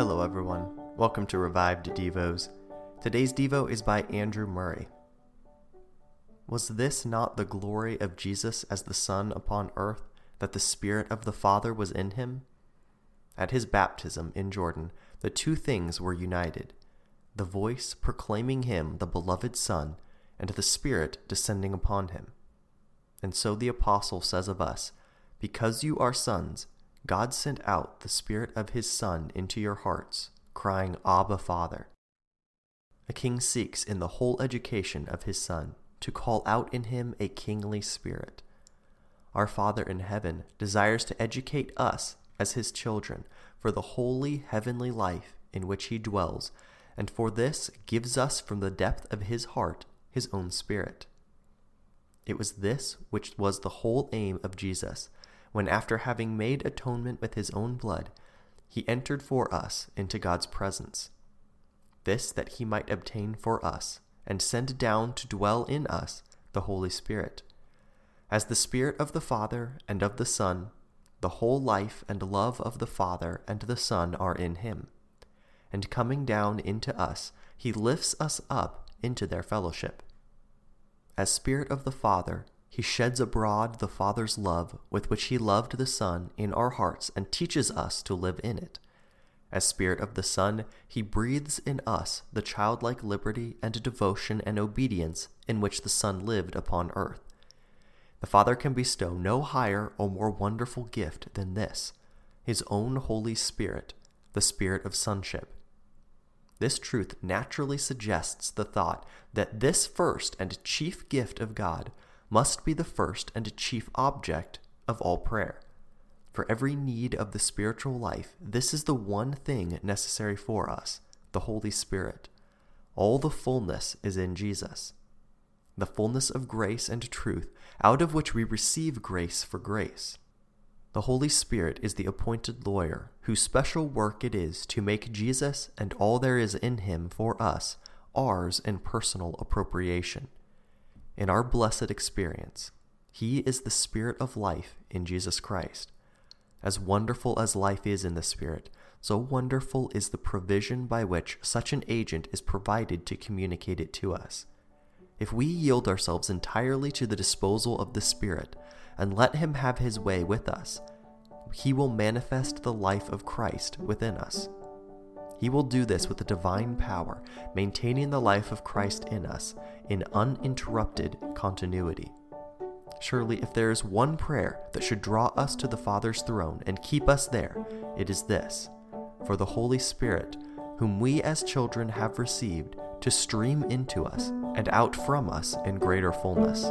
Hello, everyone. Welcome to Revived Devos. Today's Devo is by Andrew Murray. Was this not the glory of Jesus as the Son upon earth, that the Spirit of the Father was in him? At his baptism in Jordan, the two things were united the voice proclaiming him the beloved Son, and the Spirit descending upon him. And so the Apostle says of us, Because you are sons, God sent out the Spirit of His Son into your hearts, crying, Abba, Father. A king seeks in the whole education of his Son to call out in him a kingly spirit. Our Father in heaven desires to educate us as his children for the holy heavenly life in which he dwells, and for this gives us from the depth of his heart his own Spirit. It was this which was the whole aim of Jesus when, after having made atonement with his own blood, he entered for us into God's presence. This that he might obtain for us, and send down to dwell in us the Holy Spirit. As the Spirit of the Father and of the Son, the whole life and love of the Father and the Son are in him. And coming down into us, he lifts us up into their fellowship. As Spirit of the Father, he sheds abroad the Father's love with which he loved the Son in our hearts and teaches us to live in it. As Spirit of the Son, he breathes in us the childlike liberty and devotion and obedience in which the Son lived upon earth. The Father can bestow no higher or more wonderful gift than this his own Holy Spirit, the Spirit of sonship. This truth naturally suggests the thought that this first and chief gift of God must be the first and chief object of all prayer. For every need of the spiritual life, this is the one thing necessary for us the Holy Spirit. All the fullness is in Jesus. The fullness of grace and truth, out of which we receive grace for grace. The Holy Spirit is the appointed lawyer, whose special work it is to make Jesus and all there is in him for us ours in personal appropriation in our blessed experience, He is the Spirit of life in Jesus Christ. As wonderful as life is in the Spirit, so wonderful is the provision by which such an agent is provided to communicate it to us. If we yield ourselves entirely to the disposal of the Spirit and let Him have His way with us, He will manifest the life of Christ within us. He will do this with the divine power, maintaining the life of Christ in us in uninterrupted continuity. Surely, if there is one prayer that should draw us to the Father's throne and keep us there, it is this for the Holy Spirit, whom we as children have received, to stream into us and out from us in greater fullness.